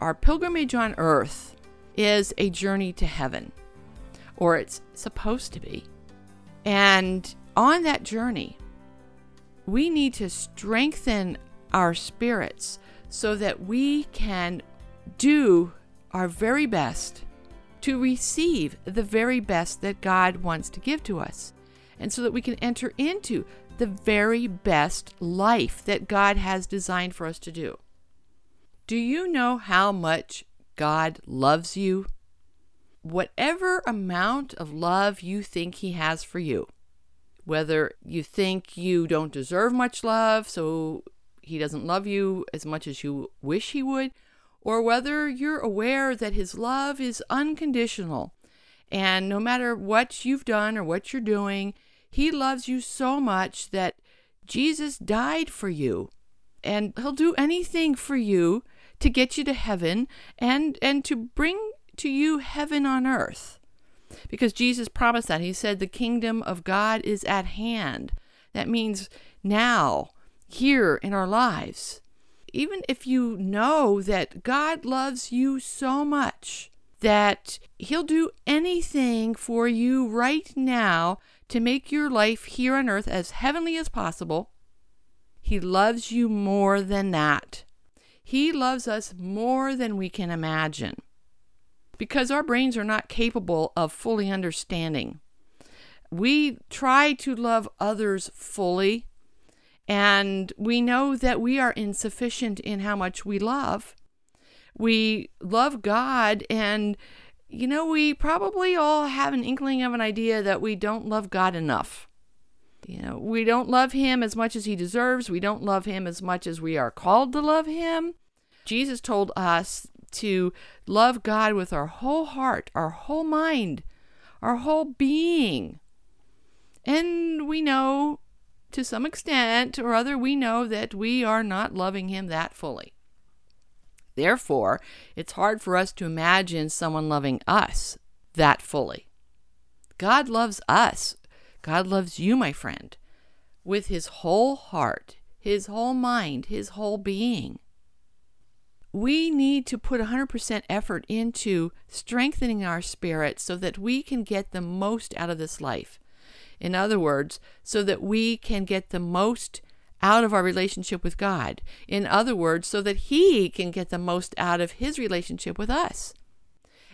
our pilgrimage on earth is a journey to heaven, or it's supposed to be. And on that journey, we need to strengthen our spirits so that we can do our very best to receive the very best that God wants to give to us, and so that we can enter into the very best life that God has designed for us to do. Do you know how much God loves you? Whatever amount of love you think He has for you, whether you think you don't deserve much love, so He doesn't love you as much as you wish He would, or whether you're aware that His love is unconditional and no matter what you've done or what you're doing, He loves you so much that Jesus died for you and He'll do anything for you to get you to heaven and and to bring to you heaven on earth. Because Jesus promised that. He said the kingdom of God is at hand. That means now, here in our lives. Even if you know that God loves you so much that He'll do anything for you right now to make your life here on earth as heavenly as possible, He loves you more than that. He loves us more than we can imagine because our brains are not capable of fully understanding. We try to love others fully, and we know that we are insufficient in how much we love. We love God, and you know, we probably all have an inkling of an idea that we don't love God enough. You know, we don't love him as much as he deserves. We don't love him as much as we are called to love him. Jesus told us to love God with our whole heart, our whole mind, our whole being. And we know to some extent or other, we know that we are not loving him that fully. Therefore, it's hard for us to imagine someone loving us that fully. God loves us God loves you, my friend, with his whole heart, his whole mind, his whole being. We need to put 100% effort into strengthening our spirit so that we can get the most out of this life. In other words, so that we can get the most out of our relationship with God. In other words, so that He can get the most out of His relationship with us.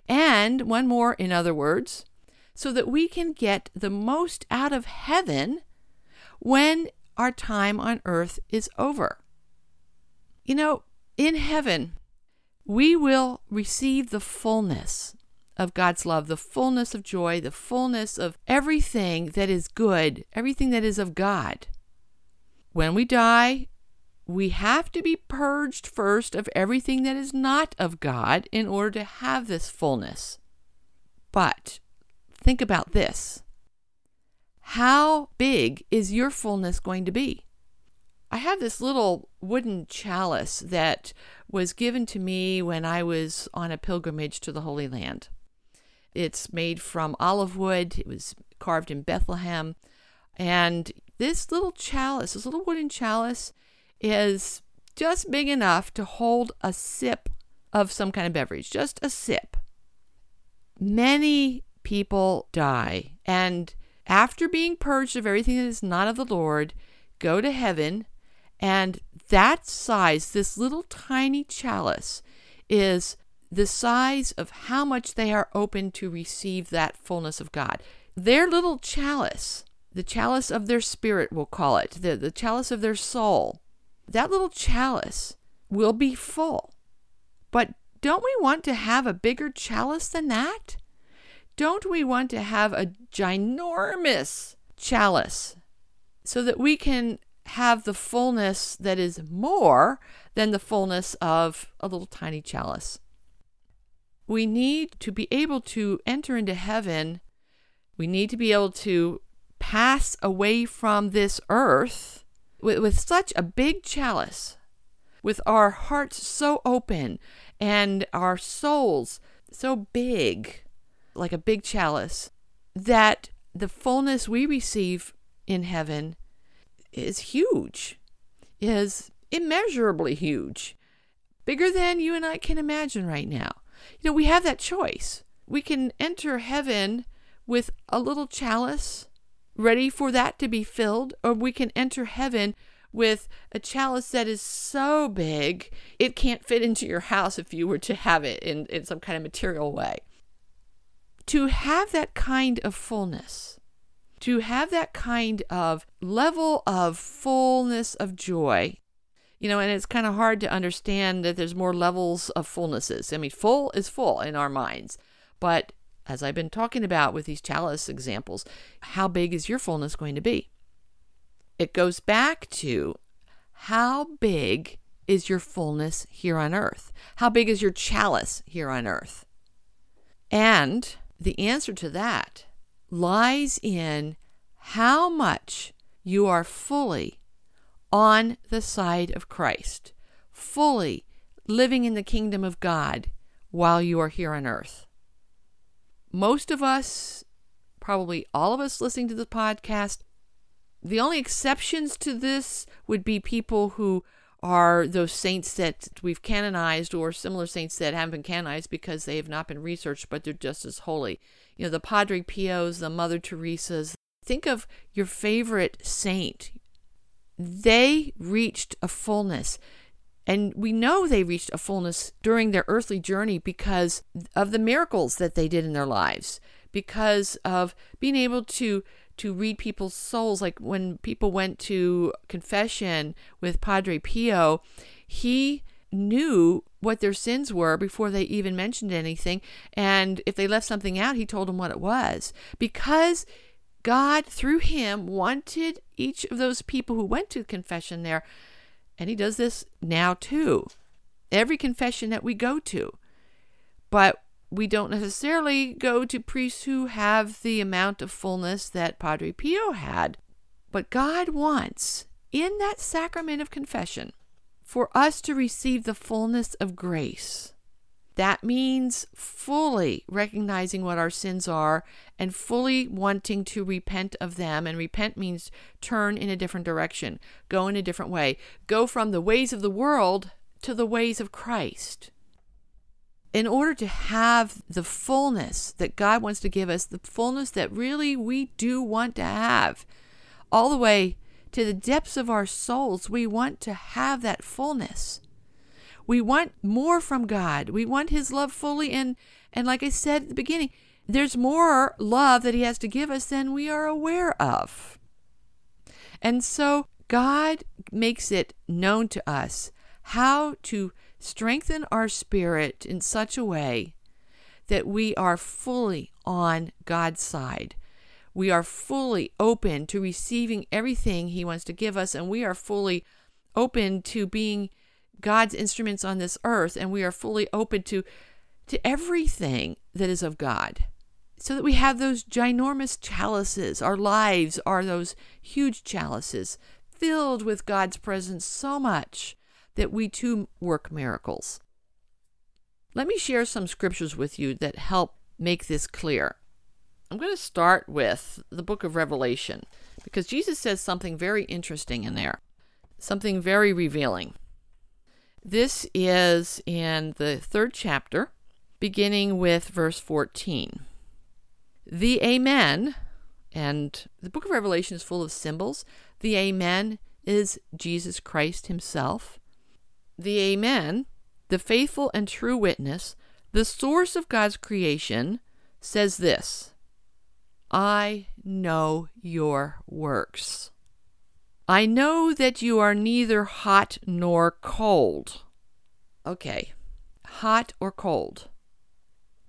And one more, in other words, so that we can get the most out of heaven when our time on earth is over. You know, in heaven, we will receive the fullness of God's love, the fullness of joy, the fullness of everything that is good, everything that is of God. When we die, we have to be purged first of everything that is not of God in order to have this fullness. But Think about this. How big is your fullness going to be? I have this little wooden chalice that was given to me when I was on a pilgrimage to the Holy Land. It's made from olive wood, it was carved in Bethlehem. And this little chalice, this little wooden chalice, is just big enough to hold a sip of some kind of beverage, just a sip. Many people die. And after being purged of everything that is not of the Lord, go to heaven. And that size, this little tiny chalice, is the size of how much they are open to receive that fullness of God. Their little chalice, the chalice of their spirit, we'll call it, the, the chalice of their soul, that little chalice will be full. But don't we want to have a bigger chalice than that? Don't we want to have a ginormous chalice so that we can have the fullness that is more than the fullness of a little tiny chalice? we need to be able to enter into heaven. We need to be able to pass away from this earth with, with such a big chalice, with our hearts so open and our souls so big, like a big chalice, that the fullness we receive in heaven is huge, is immeasurably huge, bigger than you and I can imagine right now. You know, we have that choice. We can enter heaven with a little chalice ready for that to be filled, or we can enter heaven with a chalice that is so big it can't fit into your house if you were to have it in, in some kind of material way. To have that kind of fullness, to have that kind of level of fullness of joy, you know, and it's kind of hard to understand that there's more levels of fullnesses. I mean, full is full in our minds, but as I've been talking about with these chalice examples, how big is your fullness going to be? It goes back to how big is your fullness here on earth? How big is your chalice here on earth? And the answer to that lies in how much you are fully on the side of Christ, fully living in the kingdom of God while you are here on earth. Most of us, probably all of us listening to the podcast, the only exceptions to this would be people who are those saints that we've canonized or similar saints that haven't been canonized because they have not been researched, but they're just as holy. You know, the Padre Pios, the Mother Teresa's. Think of your favorite saint. They reached a fullness. And we know they reached a fullness during their earthly journey because of the miracles that they did in their lives, because of being able to to read people's souls. Like when people went to confession with Padre Pio, he knew what their sins were before they even mentioned anything. And if they left something out, he told them what it was. Because God, through him, wanted each of those people who went to confession there, and he does this now too. Every confession that we go to. But we don't necessarily go to priests who have the amount of fullness that Padre Pio had. But God wants, in that sacrament of confession, for us to receive the fullness of grace. That means fully recognizing what our sins are and fully wanting to repent of them. And repent means turn in a different direction, go in a different way, go from the ways of the world to the ways of Christ in order to have the fullness that God wants to give us, the fullness that really we do want to have, all the way to the depths of our souls, we want to have that fullness. We want more from God. We want His love fully. And, and like I said at the beginning, there's more love that He has to give us than we are aware of. And so God makes it known to us how to strengthen our spirit in such a way that we are fully on God's side. We are fully open to receiving everything He wants to give us, and we are fully open to being God's instruments on this earth, and we are fully open to, to everything that is of God. So that we have those ginormous chalices. Our lives are those huge chalices filled with God's presence so much that we too work miracles. Let me share some scriptures with you that help make this clear. I'm going to start with the book of Revelation because Jesus says something very interesting in there, something very revealing. This is in the third chapter, beginning with verse 14. The Amen, and the book of Revelation is full of symbols. The Amen is Jesus Christ Himself the Amen, the faithful and true witness, the source of God's creation, says this I know your works. I know that you are neither hot nor cold. Okay, hot or cold.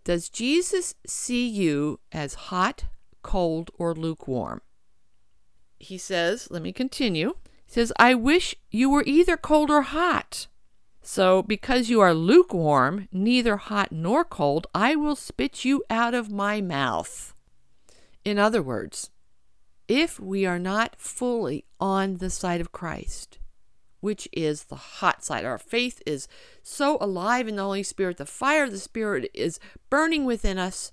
Does Jesus see you as hot, cold, or lukewarm? He says, let me continue. He says, I wish you were either cold or hot. So, because you are lukewarm, neither hot nor cold, I will spit you out of my mouth. In other words, if we are not fully on the side of Christ, which is the hot side, our faith is so alive in the Holy Spirit, the fire of the Spirit is burning within us.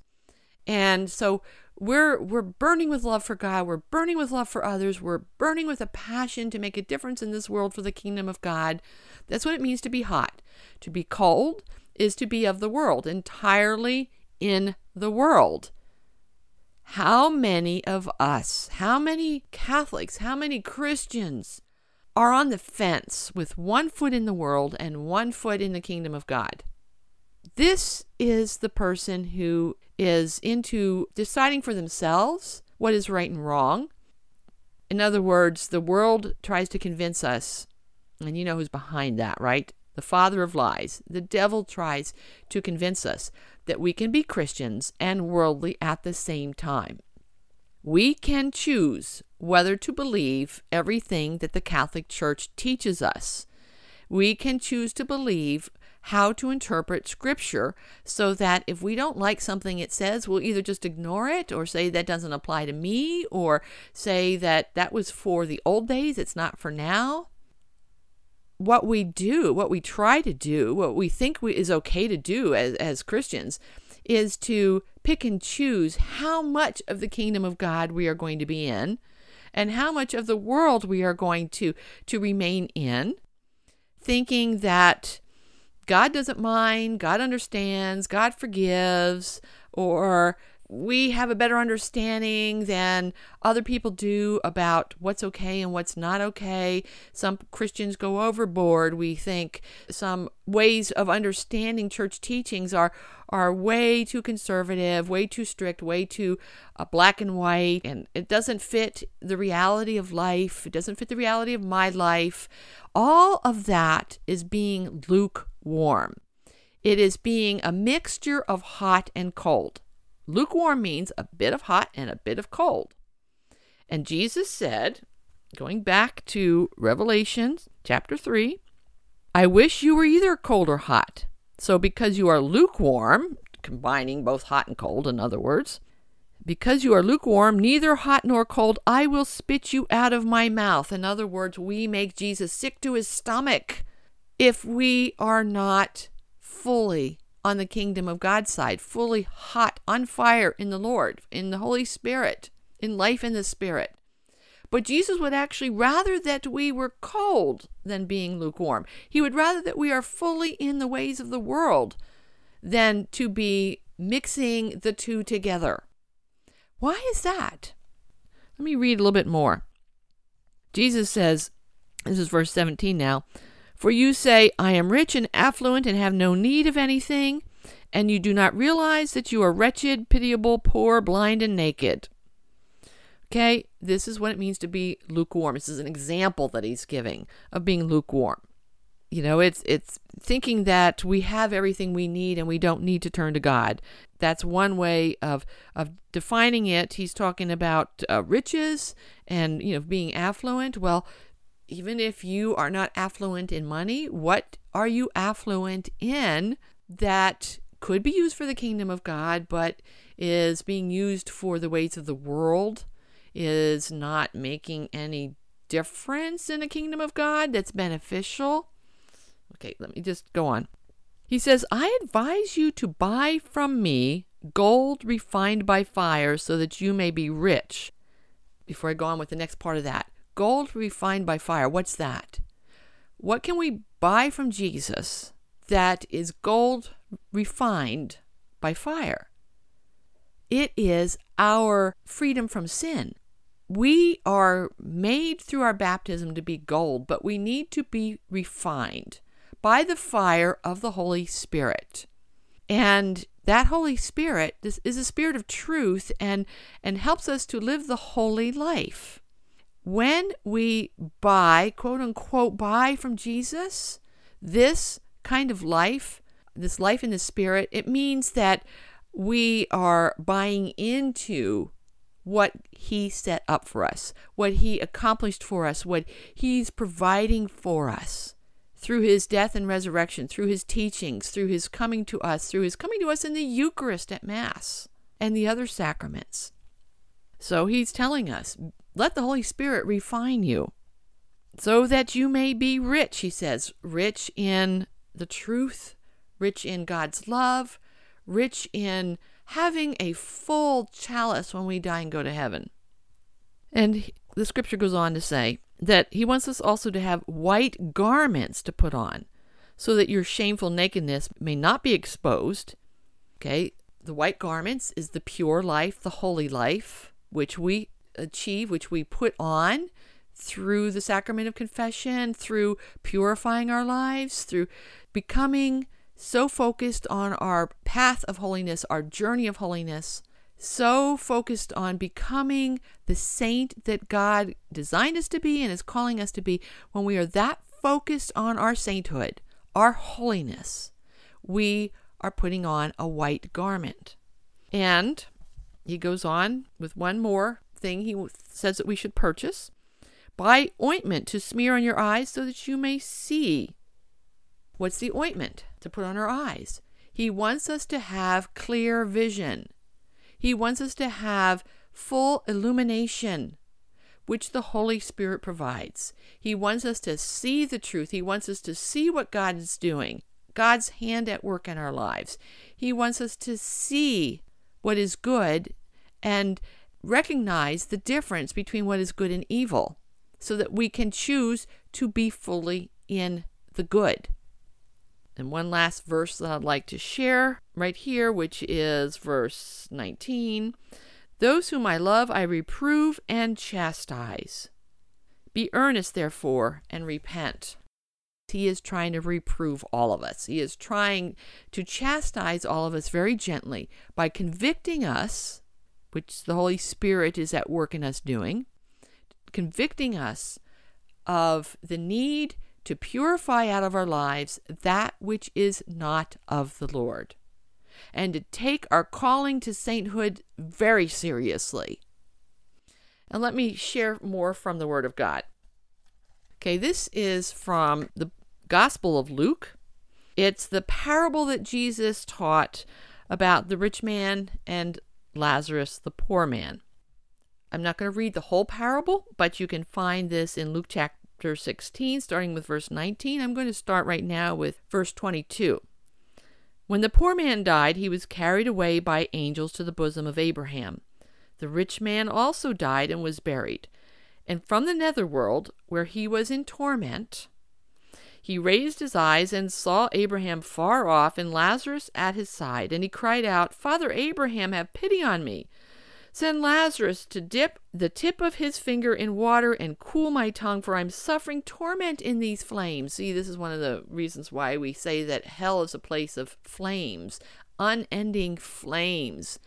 And so we're we're burning with love for God, we're burning with love for others, we're burning with a passion to make a difference in this world for the kingdom of God. That's what it means to be hot. To be cold is to be of the world, entirely in the world. How many of us, how many Catholics, how many Christians are on the fence with one foot in the world and one foot in the kingdom of God? This is the person who is into deciding for themselves what is right and wrong. In other words, the world tries to convince us, and you know who's behind that, right? The father of lies. The devil tries to convince us that we can be Christians and worldly at the same time. We can choose whether to believe everything that the Catholic Church teaches us. We can choose to believe how to interpret Scripture so that if we don't like something it says, we'll either just ignore it or say that doesn't apply to me or say that that was for the old days, it's not for now what we do, what we try to do, what we think we, is okay to do as, as Christians, is to pick and choose how much of the kingdom of God we are going to be in and how much of the world we are going to, to remain in, thinking that God doesn't mind, God understands, God forgives, or we have a better understanding than other people do about what's okay and what's not okay. Some Christians go overboard. We think some ways of understanding church teachings are are way too conservative, way too strict, way too uh, black and white, and it doesn't fit the reality of life. It doesn't fit the reality of my life. All of that is being lukewarm. It is being a mixture of hot and cold. Lukewarm means a bit of hot and a bit of cold. And Jesus said, going back to Revelation chapter 3, I wish you were either cold or hot. So, because you are lukewarm, combining both hot and cold, in other words, because you are lukewarm, neither hot nor cold, I will spit you out of my mouth. In other words, we make Jesus sick to his stomach if we are not fully on the kingdom of God's side, fully hot, on fire in the Lord, in the Holy Spirit, in life in the Spirit. But Jesus would actually rather that we were cold than being lukewarm. He would rather that we are fully in the ways of the world than to be mixing the two together. Why is that? Let me read a little bit more. Jesus says, this is verse 17 now, for you say, I am rich and affluent and have no need of anything, and you do not realize that you are wretched, pitiable, poor, blind, and naked. Okay, this is what it means to be lukewarm. This is an example that he's giving of being lukewarm. You know, it's it's thinking that we have everything we need and we don't need to turn to God. That's one way of of defining it. He's talking about uh, riches and you know being affluent. Well, even if you are not affluent in money, what are you affluent in that could be used for the kingdom of God, but is being used for the ways of the world, is not making any difference in the kingdom of God that's beneficial? Okay, let me just go on. He says, I advise you to buy from me gold refined by fire so that you may be rich. Before I go on with the next part of that, Gold refined by fire. What's that? What can we buy from Jesus that is gold refined by fire? It is our freedom from sin. We are made through our baptism to be gold, but we need to be refined by the fire of the Holy Spirit. And that Holy Spirit is a spirit of truth and, and helps us to live the holy life when we buy, quote unquote, buy from Jesus, this kind of life, this life in the Spirit, it means that we are buying into what He set up for us, what He accomplished for us, what He's providing for us through his death and resurrection, through his teachings, through his coming to us, through his coming to us in the Eucharist at Mass and the other sacraments. So he's telling us, let the Holy Spirit refine you so that you may be rich, he says, rich in the truth, rich in God's love, rich in having a full chalice when we die and go to heaven. And the scripture goes on to say that he wants us also to have white garments to put on so that your shameful nakedness may not be exposed. Okay, the white garments is the pure life, the holy life, which we achieve, which we put on through the sacrament of confession, through purifying our lives, through becoming so focused on our path of holiness, our journey of holiness, so focused on becoming the saint that God designed us to be and is calling us to be, when we are that focused on our sainthood, our holiness, we are putting on a white garment. And he goes on with one more thing he says that we should purchase. Buy ointment to smear on your eyes so that you may see. What's the ointment to put on our eyes? He wants us to have clear vision. He wants us to have full illumination, which the Holy Spirit provides. He wants us to see the truth. He wants us to see what God is doing, God's hand at work in our lives. He wants us to see what is good and recognize the difference between what is good and evil so that we can choose to be fully in the good. And one last verse that I'd like to share right here, which is verse 19 Those whom I love, I reprove and chastise. Be earnest, therefore, and repent. He is trying to reprove all of us. He is trying to chastise all of us very gently by convicting us, which the Holy Spirit is at work in us doing, convicting us of the need to purify out of our lives that which is not of the Lord, and to take our calling to sainthood very seriously. And let me share more from the Word of God. Okay, this is from the Gospel of Luke. It's the parable that Jesus taught about the rich man and Lazarus, the poor man. I'm not going to read the whole parable, but you can find this in Luke chapter 16, starting with verse 19. I'm going to start right now with verse 22. When the poor man died, he was carried away by angels to the bosom of Abraham. The rich man also died and was buried. And from the netherworld, where he was in torment, he raised his eyes and saw Abraham far off and Lazarus at his side. And he cried out, Father Abraham, have pity on me Send Lazarus to dip the tip of his finger in water and cool my tongue, for I'm suffering torment in these flames. See, this is one of the reasons why we say that hell is a place of flames, unending flames,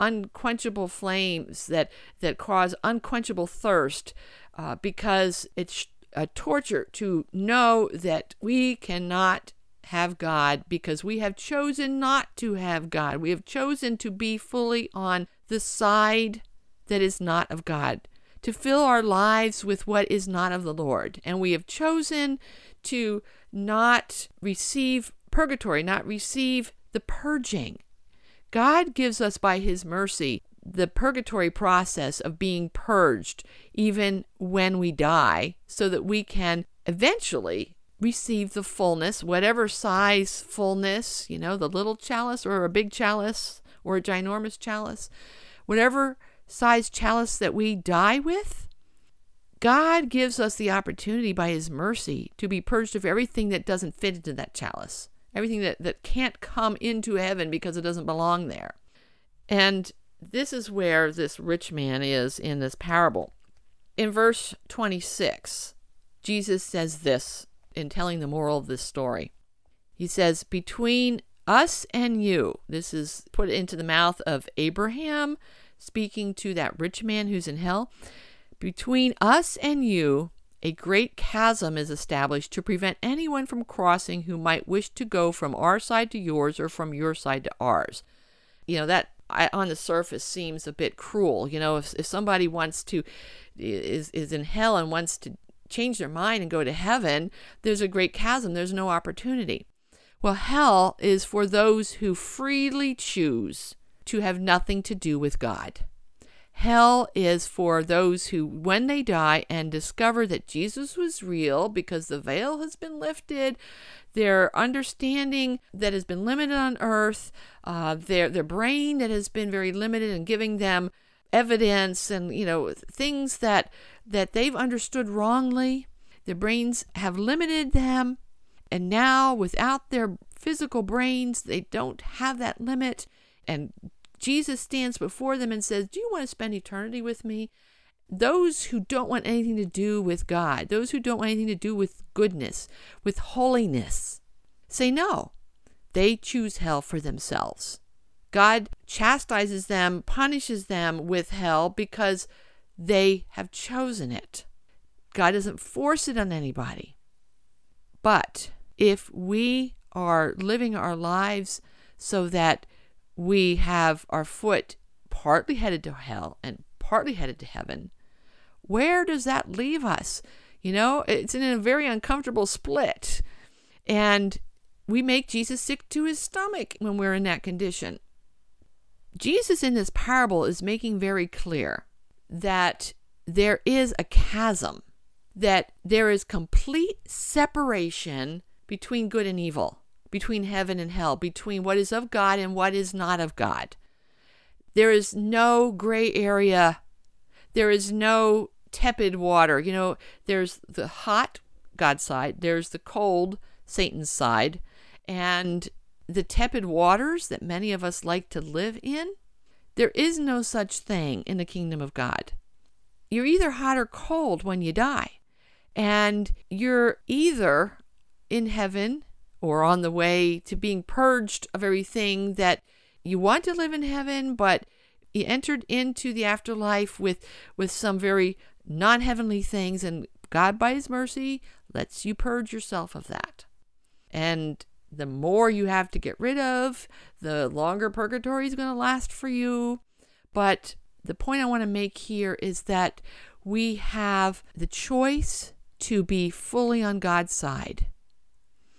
unquenchable flames that, that cause unquenchable thirst, uh, because it's a torture to know that we cannot have God because we have chosen not to have God. We have chosen to be fully on the side that is not of God, to fill our lives with what is not of the Lord. And we have chosen to not receive purgatory, not receive the purging. God gives us by his mercy the purgatory process of being purged even when we die so that we can eventually receive the fullness, whatever size fullness, you know, the little chalice or a big chalice or a ginormous chalice, whatever size chalice that we die with, God gives us the opportunity by His mercy to be purged of everything that doesn't fit into that chalice, everything that, that can't come into heaven because it doesn't belong there. And this is where this rich man is in this parable. In verse 26, Jesus says this in telling the moral of this story. He says, Between us and you, this is put into the mouth of Abraham, speaking to that rich man who's in hell. Between us and you, a great chasm is established to prevent anyone from crossing who might wish to go from our side to yours or from your side to ours. You know, that on the surface seems a bit cruel. You know, if, if somebody wants to, is, is in hell and wants to change their mind and go to heaven, there's a great chasm. There's no opportunity. Well, hell is for those who freely choose to have nothing to do with God. Hell is for those who, when they die and discover that Jesus was real because the veil has been lifted, their understanding that has been limited on earth, uh, their, their brain that has been very limited and giving them evidence and you know things that that they've understood wrongly. Their brains have limited them. And now without their physical brains they don't have that limit. And Jesus stands before them and says do you want to spend eternity with me those who don't want anything to do with God those who don't want anything to do with goodness with holiness say no they choose hell for themselves God chastises them, punishes them with hell because they have chosen it. God doesn't force it on anybody. But if we are living our lives so that we have our foot partly headed to hell and partly headed to heaven, where does that leave us? You know, it's in a very uncomfortable split. And we make Jesus sick to his stomach when we're in that condition. Jesus in this parable is making very clear that there is a chasm, that there is complete separation between good and evil, between heaven and hell, between what is of God and what is not of God. There is no gray area. There is no tepid water. You know, there's the hot God side, there's the cold Satan's side, and the tepid waters that many of us like to live in, there is no such thing in the kingdom of God. You're either hot or cold when you die. And you're either in heaven or on the way to being purged of everything that you want to live in heaven, but you entered into the afterlife with, with some very non heavenly things, and God, by His mercy, lets you purge yourself of that. And the more you have to get rid of, the longer purgatory is going to last for you. But the point I want to make here is that we have the choice to be fully on God's side.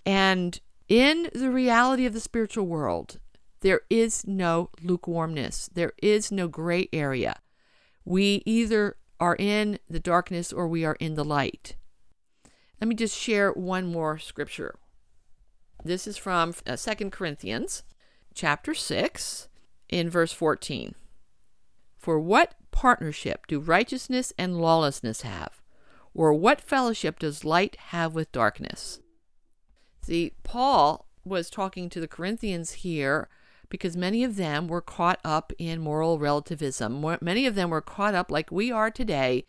And in the reality of the spiritual world, there is no lukewarmness, there is no gray area. We either are in the darkness or we are in the light. Let me just share one more scripture this is from uh, 2 Corinthians chapter 6 in verse 14. For what partnership do righteousness and lawlessness have? Or what fellowship does light have with darkness? See, Paul was talking to the Corinthians here because many of them were caught up in moral relativism. Many of them were caught up, like we are today,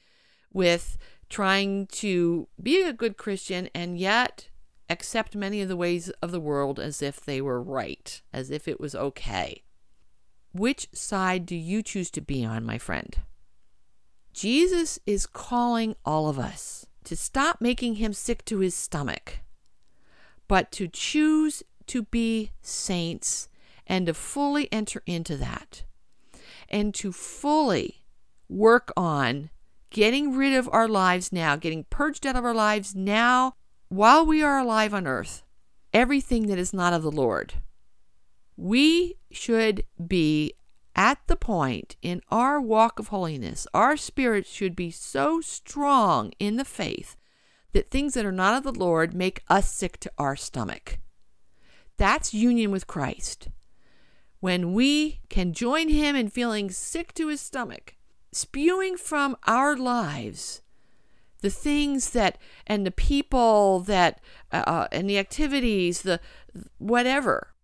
with trying to be a good Christian and yet accept many of the ways of the world as if they were right, as if it was okay. Which side do you choose to be on, my friend? Jesus is calling all of us to stop making him sick to his stomach, but to choose to be saints and to fully enter into that, and to fully work on getting rid of our lives now, getting purged out of our lives now while we are alive on earth, everything that is not of the Lord. We should be at the point in our walk of holiness, our spirit should be so strong in the faith that things that are not of the Lord make us sick to our stomach. That's union with Christ. When we can join Him in feeling sick to His stomach, spewing from our lives the things that and the people that uh, uh, and the activities the whatever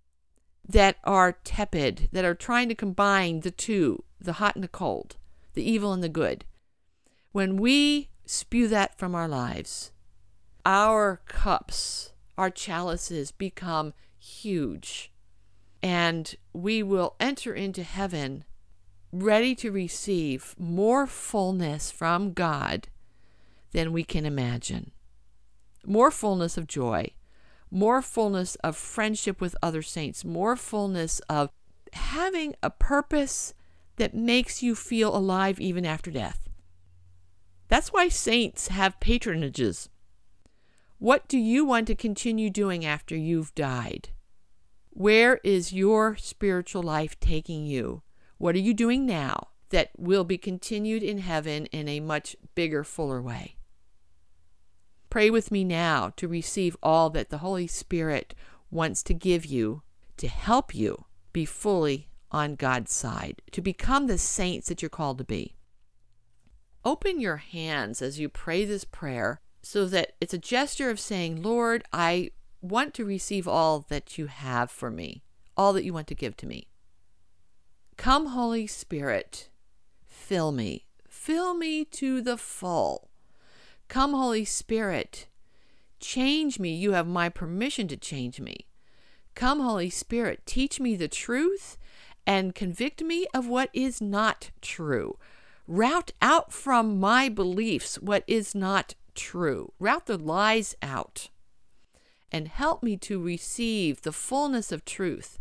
that are tepid that are trying to combine the two the hot and the cold the evil and the good when we spew that from our lives our cups our chalices become huge and we will enter into heaven ready to receive more fullness from God than we can imagine. More fullness of joy, more fullness of friendship with other saints, more fullness of having a purpose that makes you feel alive even after death. That's why saints have patronages. What do you want to continue doing after you've died? Where is your spiritual life taking you? What are you doing now that will be continued in heaven in a much bigger, fuller way? Pray with me now to receive all that the Holy Spirit wants to give you to help you be fully on God's side, to become the saints that you're called to be. Open your hands as you pray this prayer so that it's a gesture of saying, Lord, I want to receive all that you have for me, all that you want to give to me. Come, Holy Spirit, fill me, fill me to the full. Come, Holy Spirit, change me. You have my permission to change me. Come, Holy Spirit, teach me the truth and convict me of what is not true. Rout out from my beliefs what is not true. Rout the lies out. And help me to receive the fullness of truth.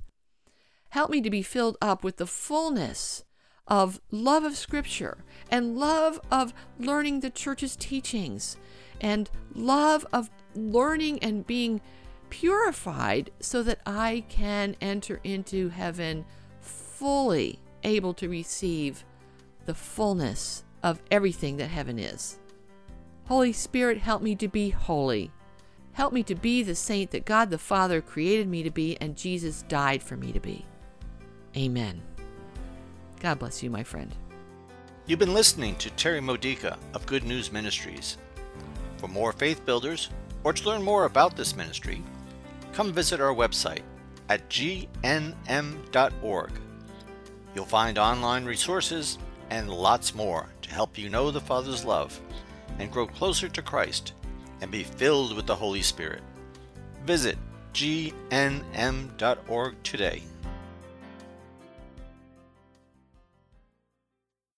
Help me to be filled up with the fullness of love of Scripture and love of learning the church's teachings and love of learning and being purified so that I can enter into heaven fully able to receive the fullness of everything that heaven is. Holy Spirit, help me to be holy. Help me to be the saint that God the Father created me to be and Jesus died for me to be. Amen. God bless you, my friend. You've been listening to Terri Modica of Good News Ministries. For more faith builders, or to learn more about this ministry, come visit our website at gnm.org. You'll find online resources and lots more to help you know the Father's love and grow closer to Christ and be filled with the Holy Spirit. Visit gnm.org today.